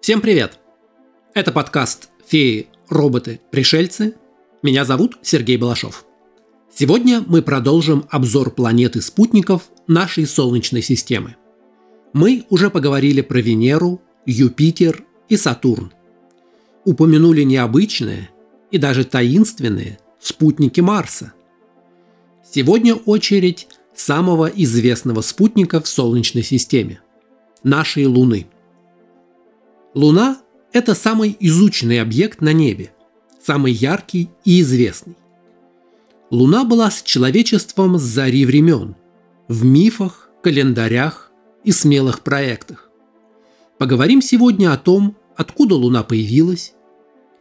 Всем привет! Это подкаст «Феи, роботы, пришельцы». Меня зовут Сергей Балашов. Сегодня мы продолжим обзор планеты спутников нашей Солнечной системы. Мы уже поговорили про Венеру, Юпитер и Сатурн. Упомянули необычные и даже таинственные спутники Марса. Сегодня очередь самого известного спутника в Солнечной системе – нашей Луны. Луна – это самый изученный объект на небе, самый яркий и известный. Луна была с человечеством с зари времен, в мифах, календарях и смелых проектах. Поговорим сегодня о том, откуда Луна появилась,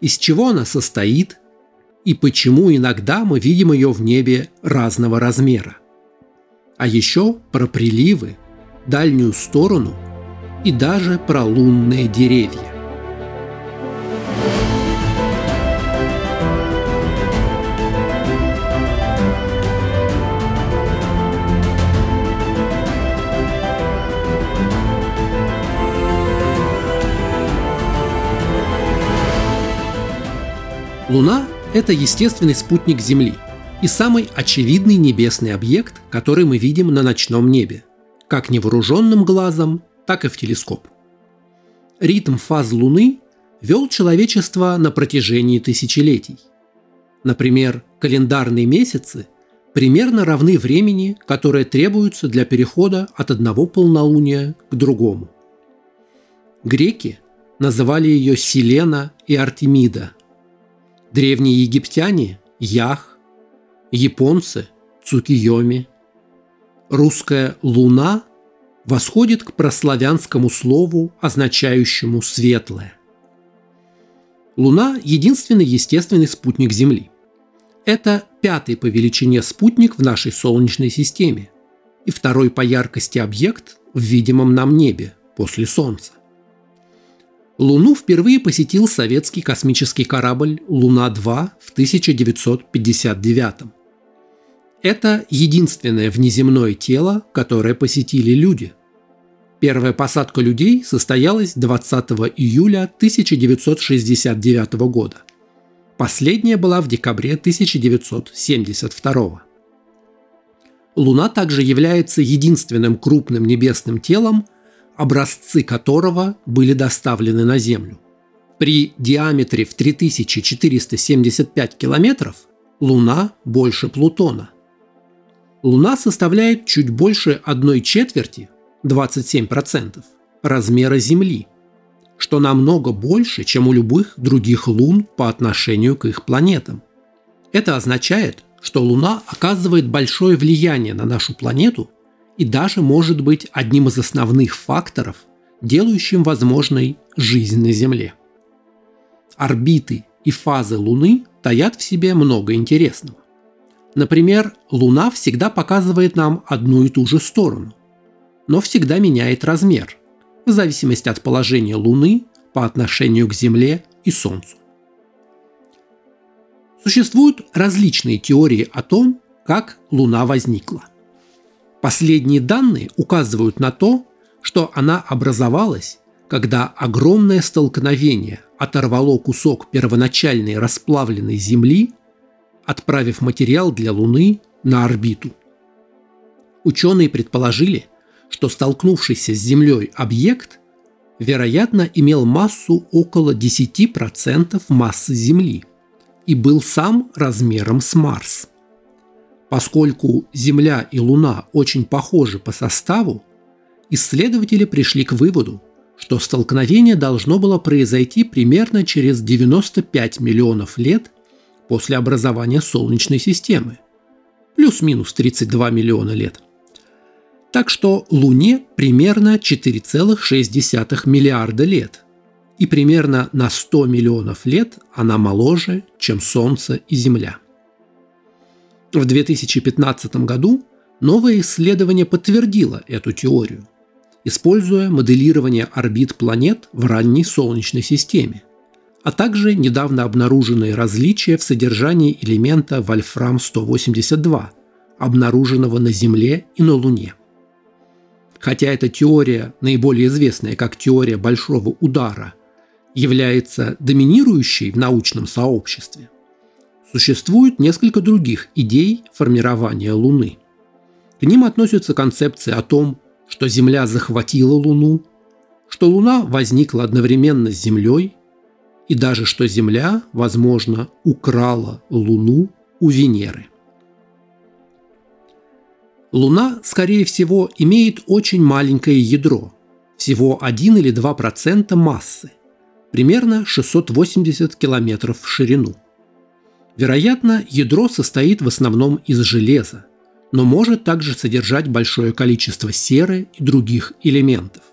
из чего она состоит и почему иногда мы видим ее в небе разного размера. А еще про приливы, дальнюю сторону и даже про лунные деревья. Луна – это естественный спутник Земли и самый очевидный небесный объект, который мы видим на ночном небе, как невооруженным глазом, так и в телескоп. Ритм фаз Луны вел человечество на протяжении тысячелетий. Например, календарные месяцы примерно равны времени, которое требуется для перехода от одного полнолуния к другому. Греки называли ее Селена и Артемида – Древние египтяне – Ях, японцы – Цукиоми. Русская «луна» восходит к прославянскому слову, означающему «светлое». Луна – единственный естественный спутник Земли. Это пятый по величине спутник в нашей Солнечной системе и второй по яркости объект в видимом нам небе после Солнца. Луну впервые посетил советский космический корабль «Луна-2» в 1959 Это единственное внеземное тело, которое посетили люди. Первая посадка людей состоялась 20 июля 1969 года. Последняя была в декабре 1972. Луна также является единственным крупным небесным телом – образцы которого были доставлены на Землю. При диаметре в 3475 километров Луна больше Плутона. Луна составляет чуть больше одной четверти, 27%, размера Земли, что намного больше, чем у любых других лун по отношению к их планетам. Это означает, что Луна оказывает большое влияние на нашу планету и даже может быть одним из основных факторов, делающим возможной жизнь на Земле. Орбиты и фазы Луны таят в себе много интересного. Например, Луна всегда показывает нам одну и ту же сторону, но всегда меняет размер, в зависимости от положения Луны по отношению к Земле и Солнцу. Существуют различные теории о том, как Луна возникла – Последние данные указывают на то, что она образовалась, когда огромное столкновение оторвало кусок первоначальной расплавленной Земли, отправив материал для Луны на орбиту. Ученые предположили, что столкнувшийся с Землей объект, вероятно, имел массу около 10% массы Земли и был сам размером с Марс. Поскольку Земля и Луна очень похожи по составу, исследователи пришли к выводу, что столкновение должно было произойти примерно через 95 миллионов лет после образования Солнечной системы, плюс-минус 32 миллиона лет. Так что Луне примерно 4,6 миллиарда лет, и примерно на 100 миллионов лет она моложе, чем Солнце и Земля. В 2015 году новое исследование подтвердило эту теорию, используя моделирование орбит планет в ранней Солнечной системе, а также недавно обнаруженные различия в содержании элемента вольфрам-182, обнаруженного на Земле и на Луне. Хотя эта теория, наиболее известная как теория большого удара, является доминирующей в научном сообществе, существует несколько других идей формирования Луны. К ним относятся концепции о том, что Земля захватила Луну, что Луна возникла одновременно с Землей, и даже что Земля, возможно, украла Луну у Венеры. Луна, скорее всего, имеет очень маленькое ядро, всего 1 или 2% массы, примерно 680 километров в ширину. Вероятно, ядро состоит в основном из железа, но может также содержать большое количество серы и других элементов.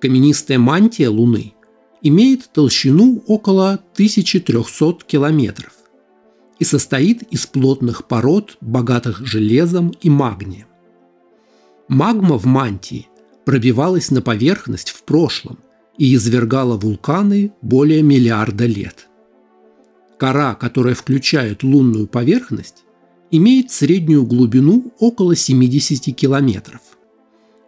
Каменистая мантия Луны имеет толщину около 1300 километров и состоит из плотных пород, богатых железом и магнием. Магма в мантии пробивалась на поверхность в прошлом и извергала вулканы более миллиарда лет. Кора, которая включает лунную поверхность, имеет среднюю глубину около 70 километров.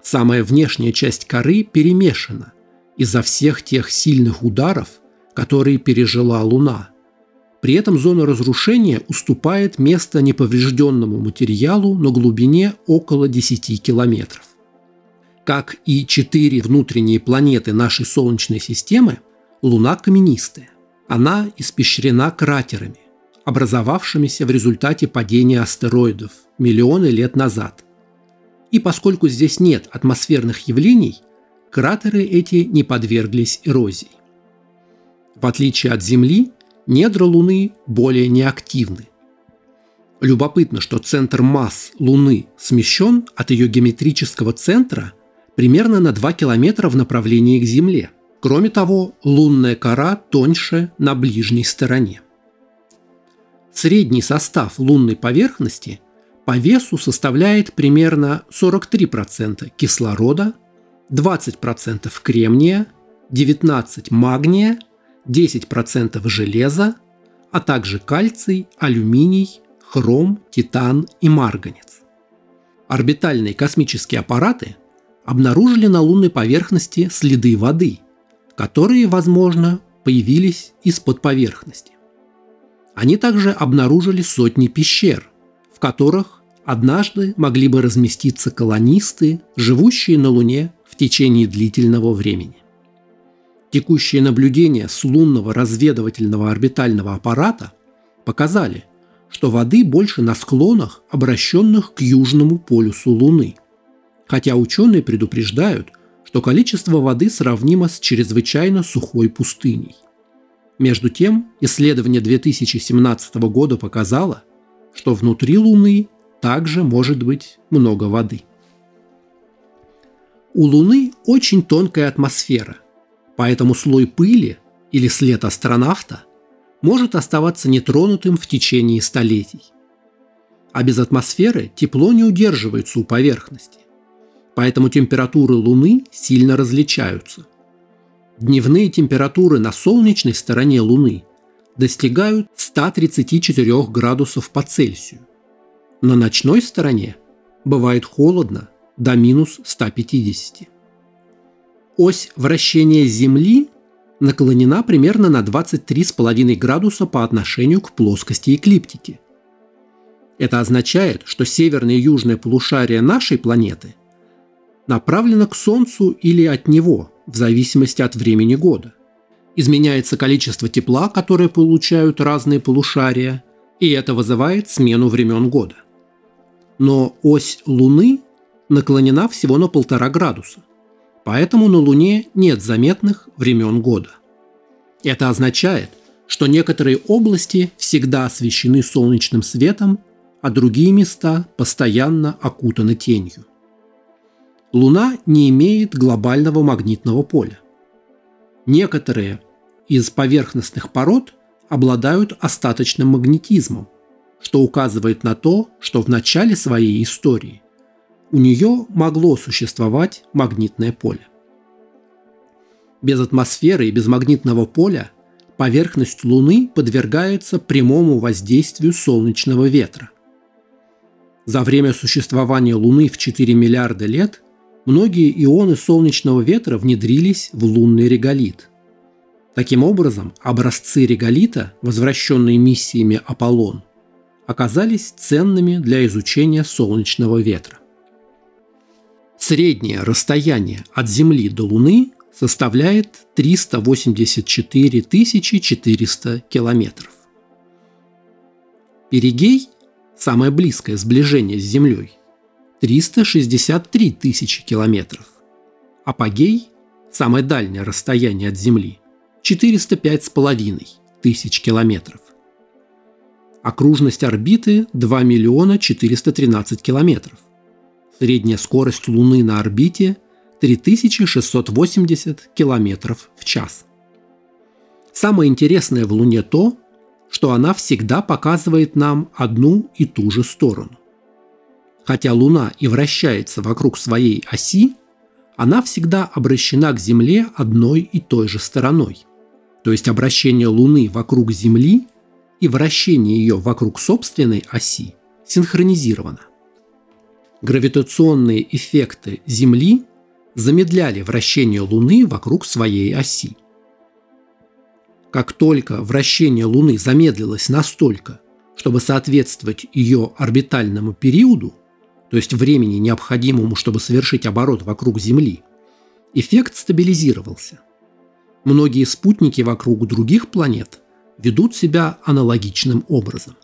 Самая внешняя часть коры перемешана из-за всех тех сильных ударов, которые пережила Луна. При этом зона разрушения уступает место неповрежденному материалу на глубине около 10 километров. Как и четыре внутренние планеты нашей Солнечной системы, Луна каменистая. Она испещрена кратерами, образовавшимися в результате падения астероидов миллионы лет назад. И поскольку здесь нет атмосферных явлений, кратеры эти не подверглись эрозии. В отличие от Земли, недра Луны более неактивны. Любопытно, что центр масс Луны смещен от ее геометрического центра примерно на 2 километра в направлении к Земле. Кроме того, лунная кора тоньше на ближней стороне. Средний состав лунной поверхности по весу составляет примерно 43% кислорода, 20% кремния, 19% магния, 10% железа, а также кальций, алюминий, хром, титан и марганец. Орбитальные космические аппараты обнаружили на лунной поверхности следы воды, которые, возможно, появились из-под поверхности. Они также обнаружили сотни пещер, в которых однажды могли бы разместиться колонисты, живущие на Луне в течение длительного времени. Текущие наблюдения с лунного разведывательного орбитального аппарата показали, что воды больше на склонах, обращенных к южному полюсу Луны. Хотя ученые предупреждают, что количество воды сравнимо с чрезвычайно сухой пустыней. Между тем, исследование 2017 года показало, что внутри Луны также может быть много воды. У Луны очень тонкая атмосфера, поэтому слой пыли или след астронавта может оставаться нетронутым в течение столетий. А без атмосферы тепло не удерживается у поверхности, поэтому температуры Луны сильно различаются. Дневные температуры на солнечной стороне Луны достигают 134 градусов по Цельсию. На ночной стороне бывает холодно до минус 150. Ось вращения Земли наклонена примерно на 23,5 градуса по отношению к плоскости эклиптики. Это означает, что северное и южное полушария нашей планеты направлено к Солнцу или от него, в зависимости от времени года. Изменяется количество тепла, которое получают разные полушария, и это вызывает смену времен года – но ось Луны наклонена всего на полтора градуса, поэтому на Луне нет заметных времен года. Это означает, что некоторые области всегда освещены солнечным светом, а другие места постоянно окутаны тенью. Луна не имеет глобального магнитного поля. Некоторые из поверхностных пород обладают остаточным магнетизмом, что указывает на то, что в начале своей истории у нее могло существовать магнитное поле. Без атмосферы и без магнитного поля поверхность Луны подвергается прямому воздействию солнечного ветра. За время существования Луны в 4 миллиарда лет многие ионы солнечного ветра внедрились в лунный реголит. Таким образом, образцы реголита, возвращенные миссиями Аполлон, оказались ценными для изучения солнечного ветра. Среднее расстояние от Земли до Луны составляет 384 400 километров. Перигей – самое близкое сближение с Землей – 363 тысячи километров. Апогей – самое дальнее расстояние от Земли – 405,5 тысяч километров. Окружность орбиты – 2 миллиона 413 километров. Средняя скорость Луны на орбите – 3680 километров в час. Самое интересное в Луне то, что она всегда показывает нам одну и ту же сторону. Хотя Луна и вращается вокруг своей оси, она всегда обращена к Земле одной и той же стороной. То есть обращение Луны вокруг Земли и вращение ее вокруг собственной оси синхронизировано. Гравитационные эффекты Земли замедляли вращение Луны вокруг своей оси. Как только вращение Луны замедлилось настолько, чтобы соответствовать ее орбитальному периоду, то есть времени, необходимому, чтобы совершить оборот вокруг Земли, эффект стабилизировался. Многие спутники вокруг других планет ведут себя аналогичным образом.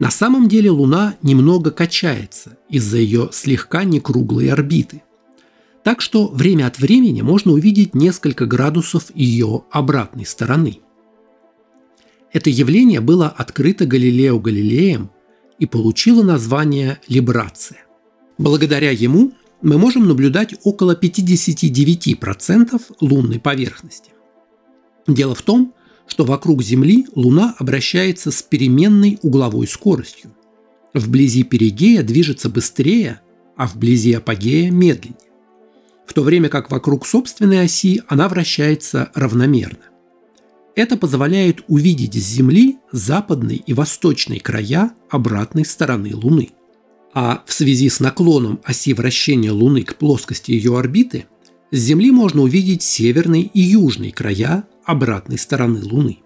На самом деле Луна немного качается из-за ее слегка некруглой орбиты – так что время от времени можно увидеть несколько градусов ее обратной стороны. Это явление было открыто Галилео Галилеем и получило название либрация. Благодаря ему мы можем наблюдать около 59% лунной поверхности. Дело в том, что вокруг Земли Луна обращается с переменной угловой скоростью. Вблизи перигея движется быстрее, а вблизи апогея медленнее в то время как вокруг собственной оси она вращается равномерно. Это позволяет увидеть с Земли западный и восточный края обратной стороны Луны. А в связи с наклоном оси вращения Луны к плоскости ее орбиты, с Земли можно увидеть северный и южный края обратной стороны Луны.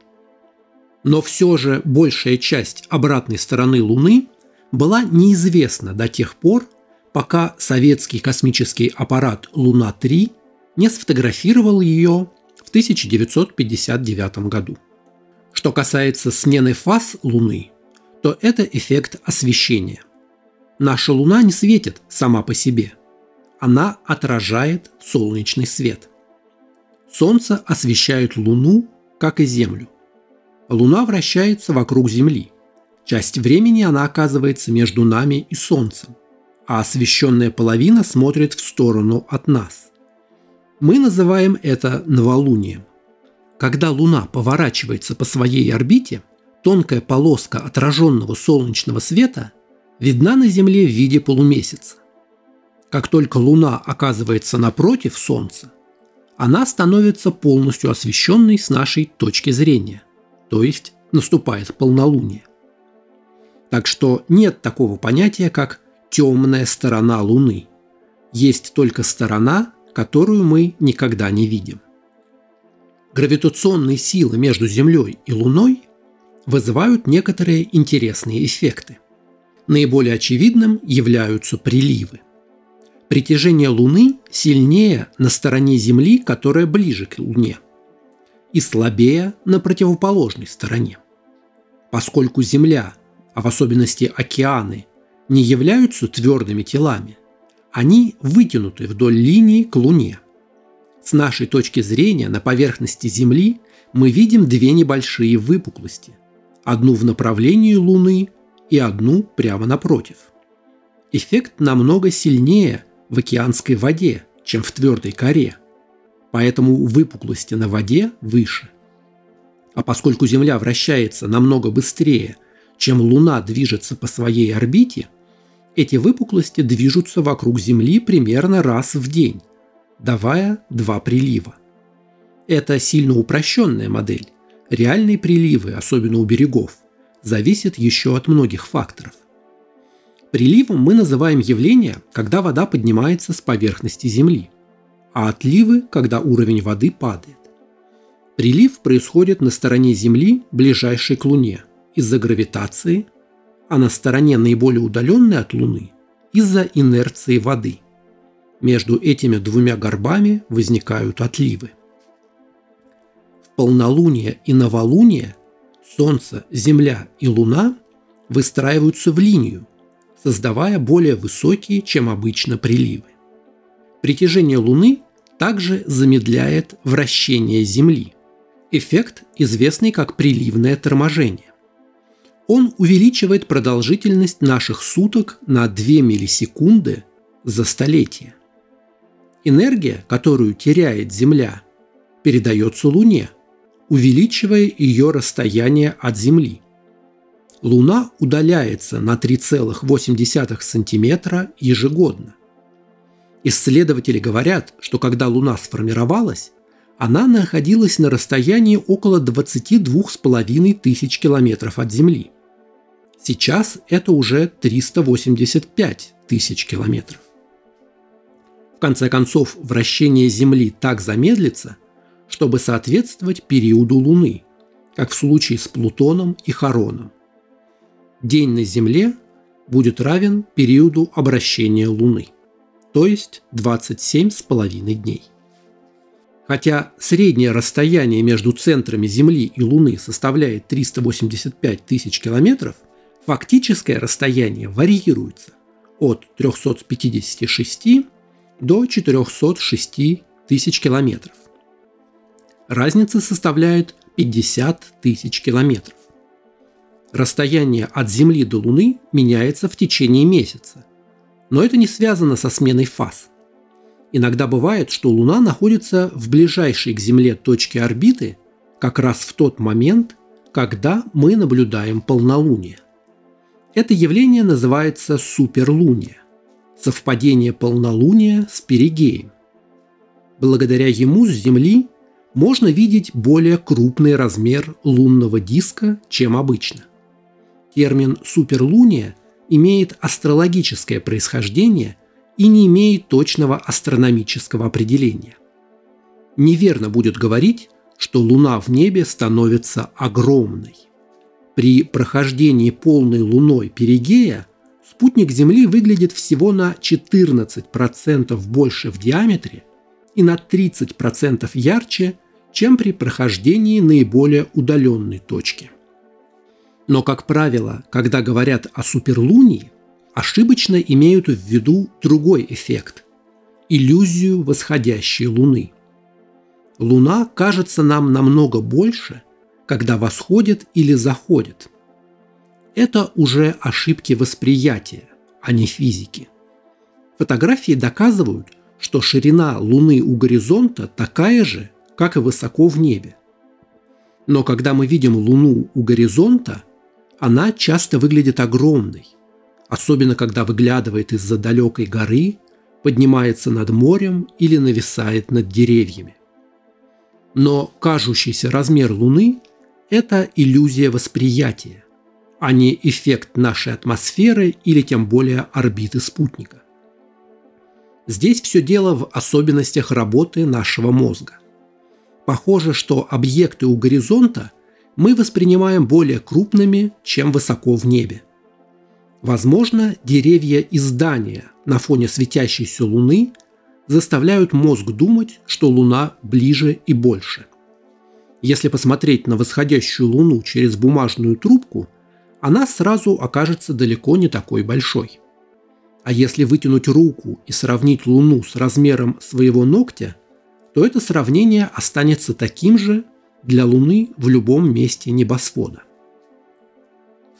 Но все же большая часть обратной стороны Луны была неизвестна до тех пор, пока советский космический аппарат «Луна-3» не сфотографировал ее в 1959 году. Что касается смены фаз Луны, то это эффект освещения. Наша Луна не светит сама по себе. Она отражает солнечный свет. Солнце освещает Луну, как и Землю. Луна вращается вокруг Земли. Часть времени она оказывается между нами и Солнцем а освещенная половина смотрит в сторону от нас. Мы называем это новолунием. Когда Луна поворачивается по своей орбите, тонкая полоска отраженного солнечного света видна на Земле в виде полумесяца. Как только Луна оказывается напротив Солнца, она становится полностью освещенной с нашей точки зрения, то есть наступает полнолуние. Так что нет такого понятия, как темная сторона Луны. Есть только сторона, которую мы никогда не видим. Гравитационные силы между Землей и Луной вызывают некоторые интересные эффекты. Наиболее очевидным являются приливы. Притяжение Луны сильнее на стороне Земли, которая ближе к Луне, и слабее на противоположной стороне. Поскольку Земля, а в особенности океаны, не являются твердыми телами. Они вытянуты вдоль линии к Луне. С нашей точки зрения на поверхности Земли мы видим две небольшие выпуклости. Одну в направлении Луны и одну прямо напротив. Эффект намного сильнее в океанской воде, чем в твердой коре. Поэтому выпуклости на воде выше. А поскольку Земля вращается намного быстрее, чем Луна движется по своей орбите, эти выпуклости движутся вокруг Земли примерно раз в день, давая два прилива. Это сильно упрощенная модель. Реальные приливы, особенно у берегов, зависят еще от многих факторов. Приливом мы называем явление, когда вода поднимается с поверхности Земли, а отливы, когда уровень воды падает. Прилив происходит на стороне Земли, ближайшей к Луне, из-за гравитации, а на стороне наиболее удаленной от Луны – из-за инерции воды. Между этими двумя горбами возникают отливы. В полнолуние и новолуние Солнце, Земля и Луна выстраиваются в линию, создавая более высокие, чем обычно, приливы. Притяжение Луны также замедляет вращение Земли. Эффект, известный как приливное торможение. Он увеличивает продолжительность наших суток на 2 миллисекунды за столетие. Энергия, которую теряет Земля, передается Луне, увеличивая ее расстояние от Земли. Луна удаляется на 3,8 см ежегодно. Исследователи говорят, что когда Луна сформировалась, она находилась на расстоянии около 22,5 тысяч километров от Земли. Сейчас это уже 385 тысяч километров. В конце концов, вращение Земли так замедлится, чтобы соответствовать периоду Луны, как в случае с Плутоном и Хароном. День на Земле будет равен периоду обращения Луны, то есть 27,5 дней. Хотя среднее расстояние между центрами Земли и Луны составляет 385 тысяч километров, фактическое расстояние варьируется от 356 до 406 тысяч километров. Разница составляет 50 тысяч километров. Расстояние от Земли до Луны меняется в течение месяца, но это не связано со сменой фаз – Иногда бывает, что Луна находится в ближайшей к Земле точке орбиты как раз в тот момент, когда мы наблюдаем полнолуние. Это явление называется суперлуние – совпадение полнолуния с перигеем. Благодаря ему с Земли можно видеть более крупный размер лунного диска, чем обычно. Термин «суперлуния» имеет астрологическое происхождение – и не имеет точного астрономического определения. Неверно будет говорить, что Луна в небе становится огромной. При прохождении полной Луной перигея спутник Земли выглядит всего на 14% больше в диаметре и на 30% ярче, чем при прохождении наиболее удаленной точки. Но, как правило, когда говорят о суперлунии, ошибочно имеют в виду другой эффект – иллюзию восходящей Луны. Луна кажется нам намного больше, когда восходит или заходит. Это уже ошибки восприятия, а не физики. Фотографии доказывают, что ширина Луны у горизонта такая же, как и высоко в небе. Но когда мы видим Луну у горизонта, она часто выглядит огромной, особенно когда выглядывает из-за далекой горы, поднимается над морем или нависает над деревьями. Но кажущийся размер Луны – это иллюзия восприятия, а не эффект нашей атмосферы или тем более орбиты спутника. Здесь все дело в особенностях работы нашего мозга. Похоже, что объекты у горизонта мы воспринимаем более крупными, чем высоко в небе – Возможно, деревья и здания на фоне светящейся Луны заставляют мозг думать, что Луна ближе и больше. Если посмотреть на восходящую Луну через бумажную трубку, она сразу окажется далеко не такой большой. А если вытянуть руку и сравнить Луну с размером своего ногтя, то это сравнение останется таким же для Луны в любом месте небосвода.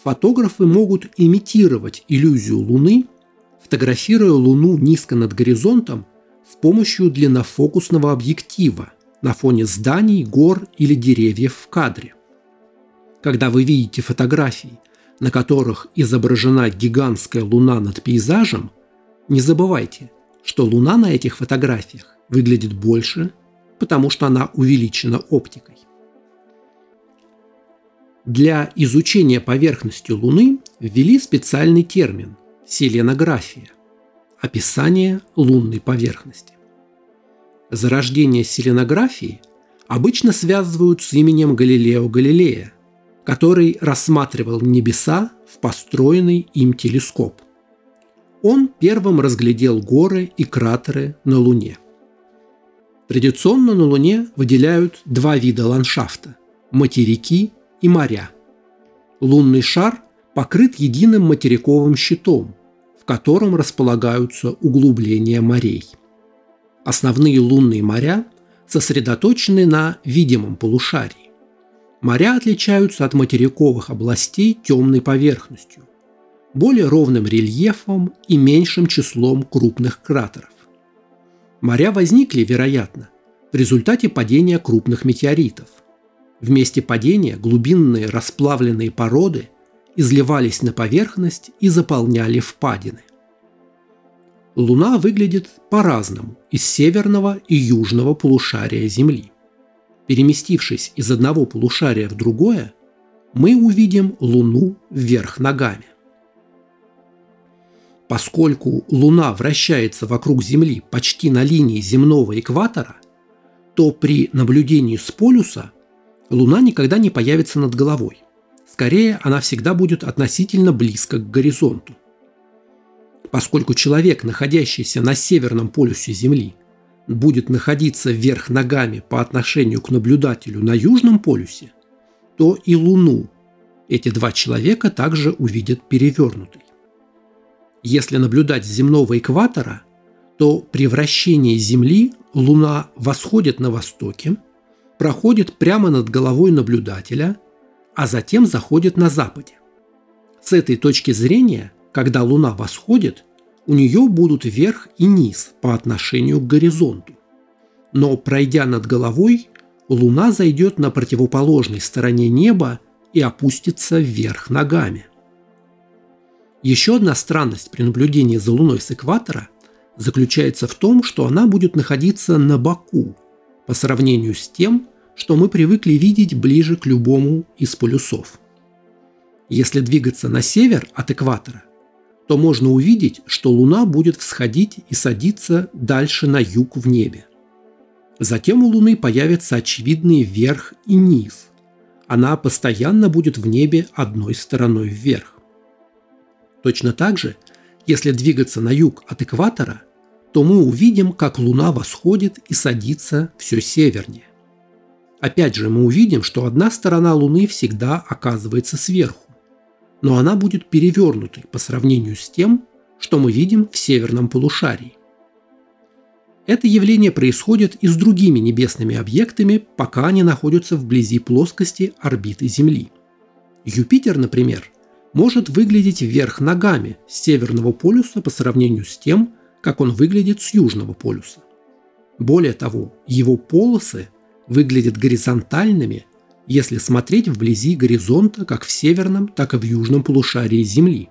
Фотографы могут имитировать иллюзию Луны, фотографируя Луну низко над горизонтом с помощью длиннофокусного объектива на фоне зданий, гор или деревьев в кадре. Когда вы видите фотографии, на которых изображена гигантская Луна над пейзажем, не забывайте, что Луна на этих фотографиях выглядит больше, потому что она увеличена оптикой. Для изучения поверхности Луны ввели специальный термин – селенография – описание лунной поверхности. Зарождение селенографии обычно связывают с именем Галилео Галилея, который рассматривал небеса в построенный им телескоп. Он первым разглядел горы и кратеры на Луне. Традиционно на Луне выделяют два вида ландшафта – материки и моря. Лунный шар покрыт единым материковым щитом, в котором располагаются углубления морей. Основные лунные моря сосредоточены на видимом полушарии. Моря отличаются от материковых областей темной поверхностью, более ровным рельефом и меньшим числом крупных кратеров. Моря возникли, вероятно, в результате падения крупных метеоритов. В месте падения глубинные расплавленные породы изливались на поверхность и заполняли впадины. Луна выглядит по-разному из северного и южного полушария Земли. Переместившись из одного полушария в другое, мы увидим Луну вверх ногами. Поскольку Луна вращается вокруг Земли почти на линии земного экватора, то при наблюдении с полюса Луна никогда не появится над головой. Скорее, она всегда будет относительно близко к горизонту поскольку человек, находящийся на северном полюсе Земли, будет находиться вверх ногами по отношению к наблюдателю на южном полюсе, то и Луну эти два человека также увидят перевернутой. Если наблюдать с земного экватора, то при вращении Земли Луна восходит на востоке, проходит прямо над головой наблюдателя, а затем заходит на западе. С этой точки зрения когда Луна восходит, у нее будут верх и низ по отношению к горизонту. Но пройдя над головой, Луна зайдет на противоположной стороне неба и опустится вверх ногами. Еще одна странность при наблюдении за Луной с экватора заключается в том, что она будет находиться на боку по сравнению с тем, что мы привыкли видеть ближе к любому из полюсов. Если двигаться на север от экватора – то можно увидеть, что Луна будет всходить и садиться дальше на юг в небе. Затем у Луны появятся очевидные верх и низ. Она постоянно будет в небе одной стороной вверх. Точно так же, если двигаться на юг от экватора, то мы увидим, как Луна восходит и садится все севернее. Опять же, мы увидим, что одна сторона Луны всегда оказывается сверху но она будет перевернутой по сравнению с тем, что мы видим в северном полушарии. Это явление происходит и с другими небесными объектами, пока они находятся вблизи плоскости орбиты Земли. Юпитер, например, может выглядеть вверх ногами с северного полюса по сравнению с тем, как он выглядит с южного полюса. Более того, его полосы выглядят горизонтальными если смотреть вблизи горизонта как в северном, так и в южном полушарии Земли.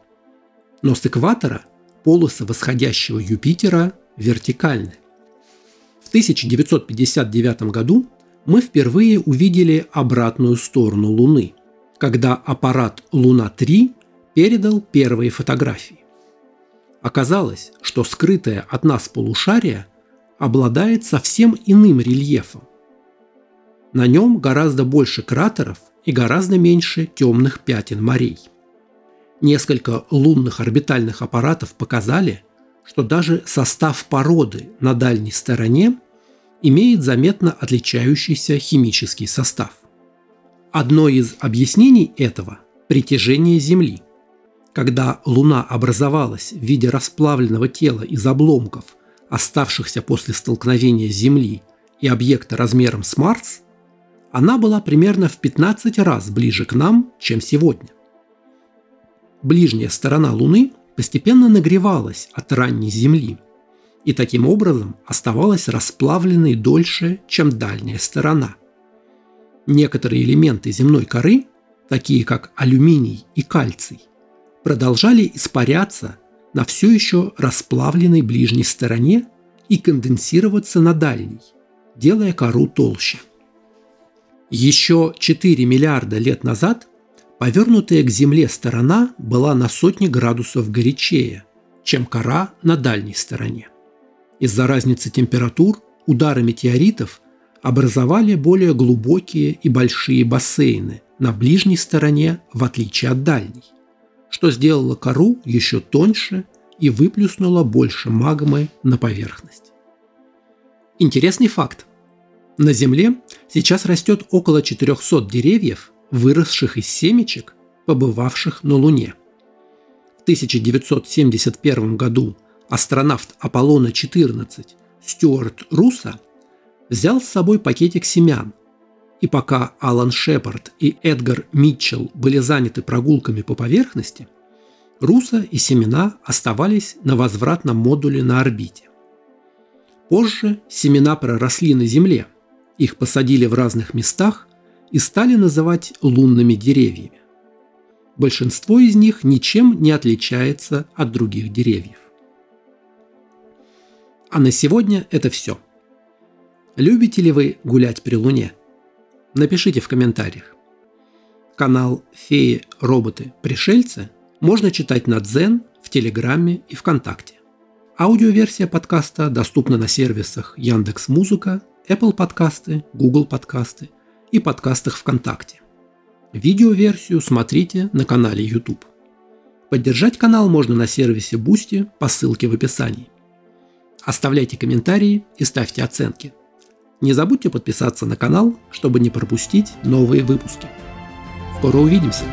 Но с экватора полосы восходящего Юпитера вертикальны. В 1959 году мы впервые увидели обратную сторону Луны, когда аппарат Луна-3 передал первые фотографии. Оказалось, что скрытое от нас полушарие обладает совсем иным рельефом, на нем гораздо больше кратеров и гораздо меньше темных пятен морей. Несколько лунных орбитальных аппаратов показали, что даже состав породы на дальней стороне имеет заметно отличающийся химический состав. Одно из объяснений этого – притяжение Земли. Когда Луна образовалась в виде расплавленного тела из обломков, оставшихся после столкновения Земли и объекта размером с Марс, она была примерно в 15 раз ближе к нам, чем сегодня. Ближняя сторона Луны постепенно нагревалась от ранней Земли и таким образом оставалась расплавленной дольше, чем дальняя сторона. Некоторые элементы земной коры, такие как алюминий и кальций, продолжали испаряться на все еще расплавленной ближней стороне и конденсироваться на дальней, делая кору толще – еще 4 миллиарда лет назад повернутая к Земле сторона была на сотни градусов горячее, чем кора на дальней стороне. Из-за разницы температур удары метеоритов образовали более глубокие и большие бассейны на ближней стороне, в отличие от дальней, что сделало кору еще тоньше и выплюснуло больше магмы на поверхность. Интересный факт. На Земле сейчас растет около 400 деревьев, выросших из семечек, побывавших на Луне. В 1971 году астронавт Аполлона-14 Стюарт Руссо взял с собой пакетик семян, и пока Алан Шепард и Эдгар Митчелл были заняты прогулками по поверхности, Руссо и семена оставались на возвратном модуле на орбите. Позже семена проросли на Земле, их посадили в разных местах и стали называть лунными деревьями. Большинство из них ничем не отличается от других деревьев. А на сегодня это все. Любите ли вы гулять при Луне? Напишите в комментариях. Канал «Феи, роботы, пришельцы» можно читать на Дзен, в Телеграме и ВКонтакте. Аудиоверсия подкаста доступна на сервисах Яндекс Музыка, Apple подкасты, Google подкасты и подкастах ВКонтакте. Видеоверсию смотрите на канале YouTube. Поддержать канал можно на сервисе Boosty по ссылке в описании. Оставляйте комментарии и ставьте оценки. Не забудьте подписаться на канал, чтобы не пропустить новые выпуски. Скоро увидимся!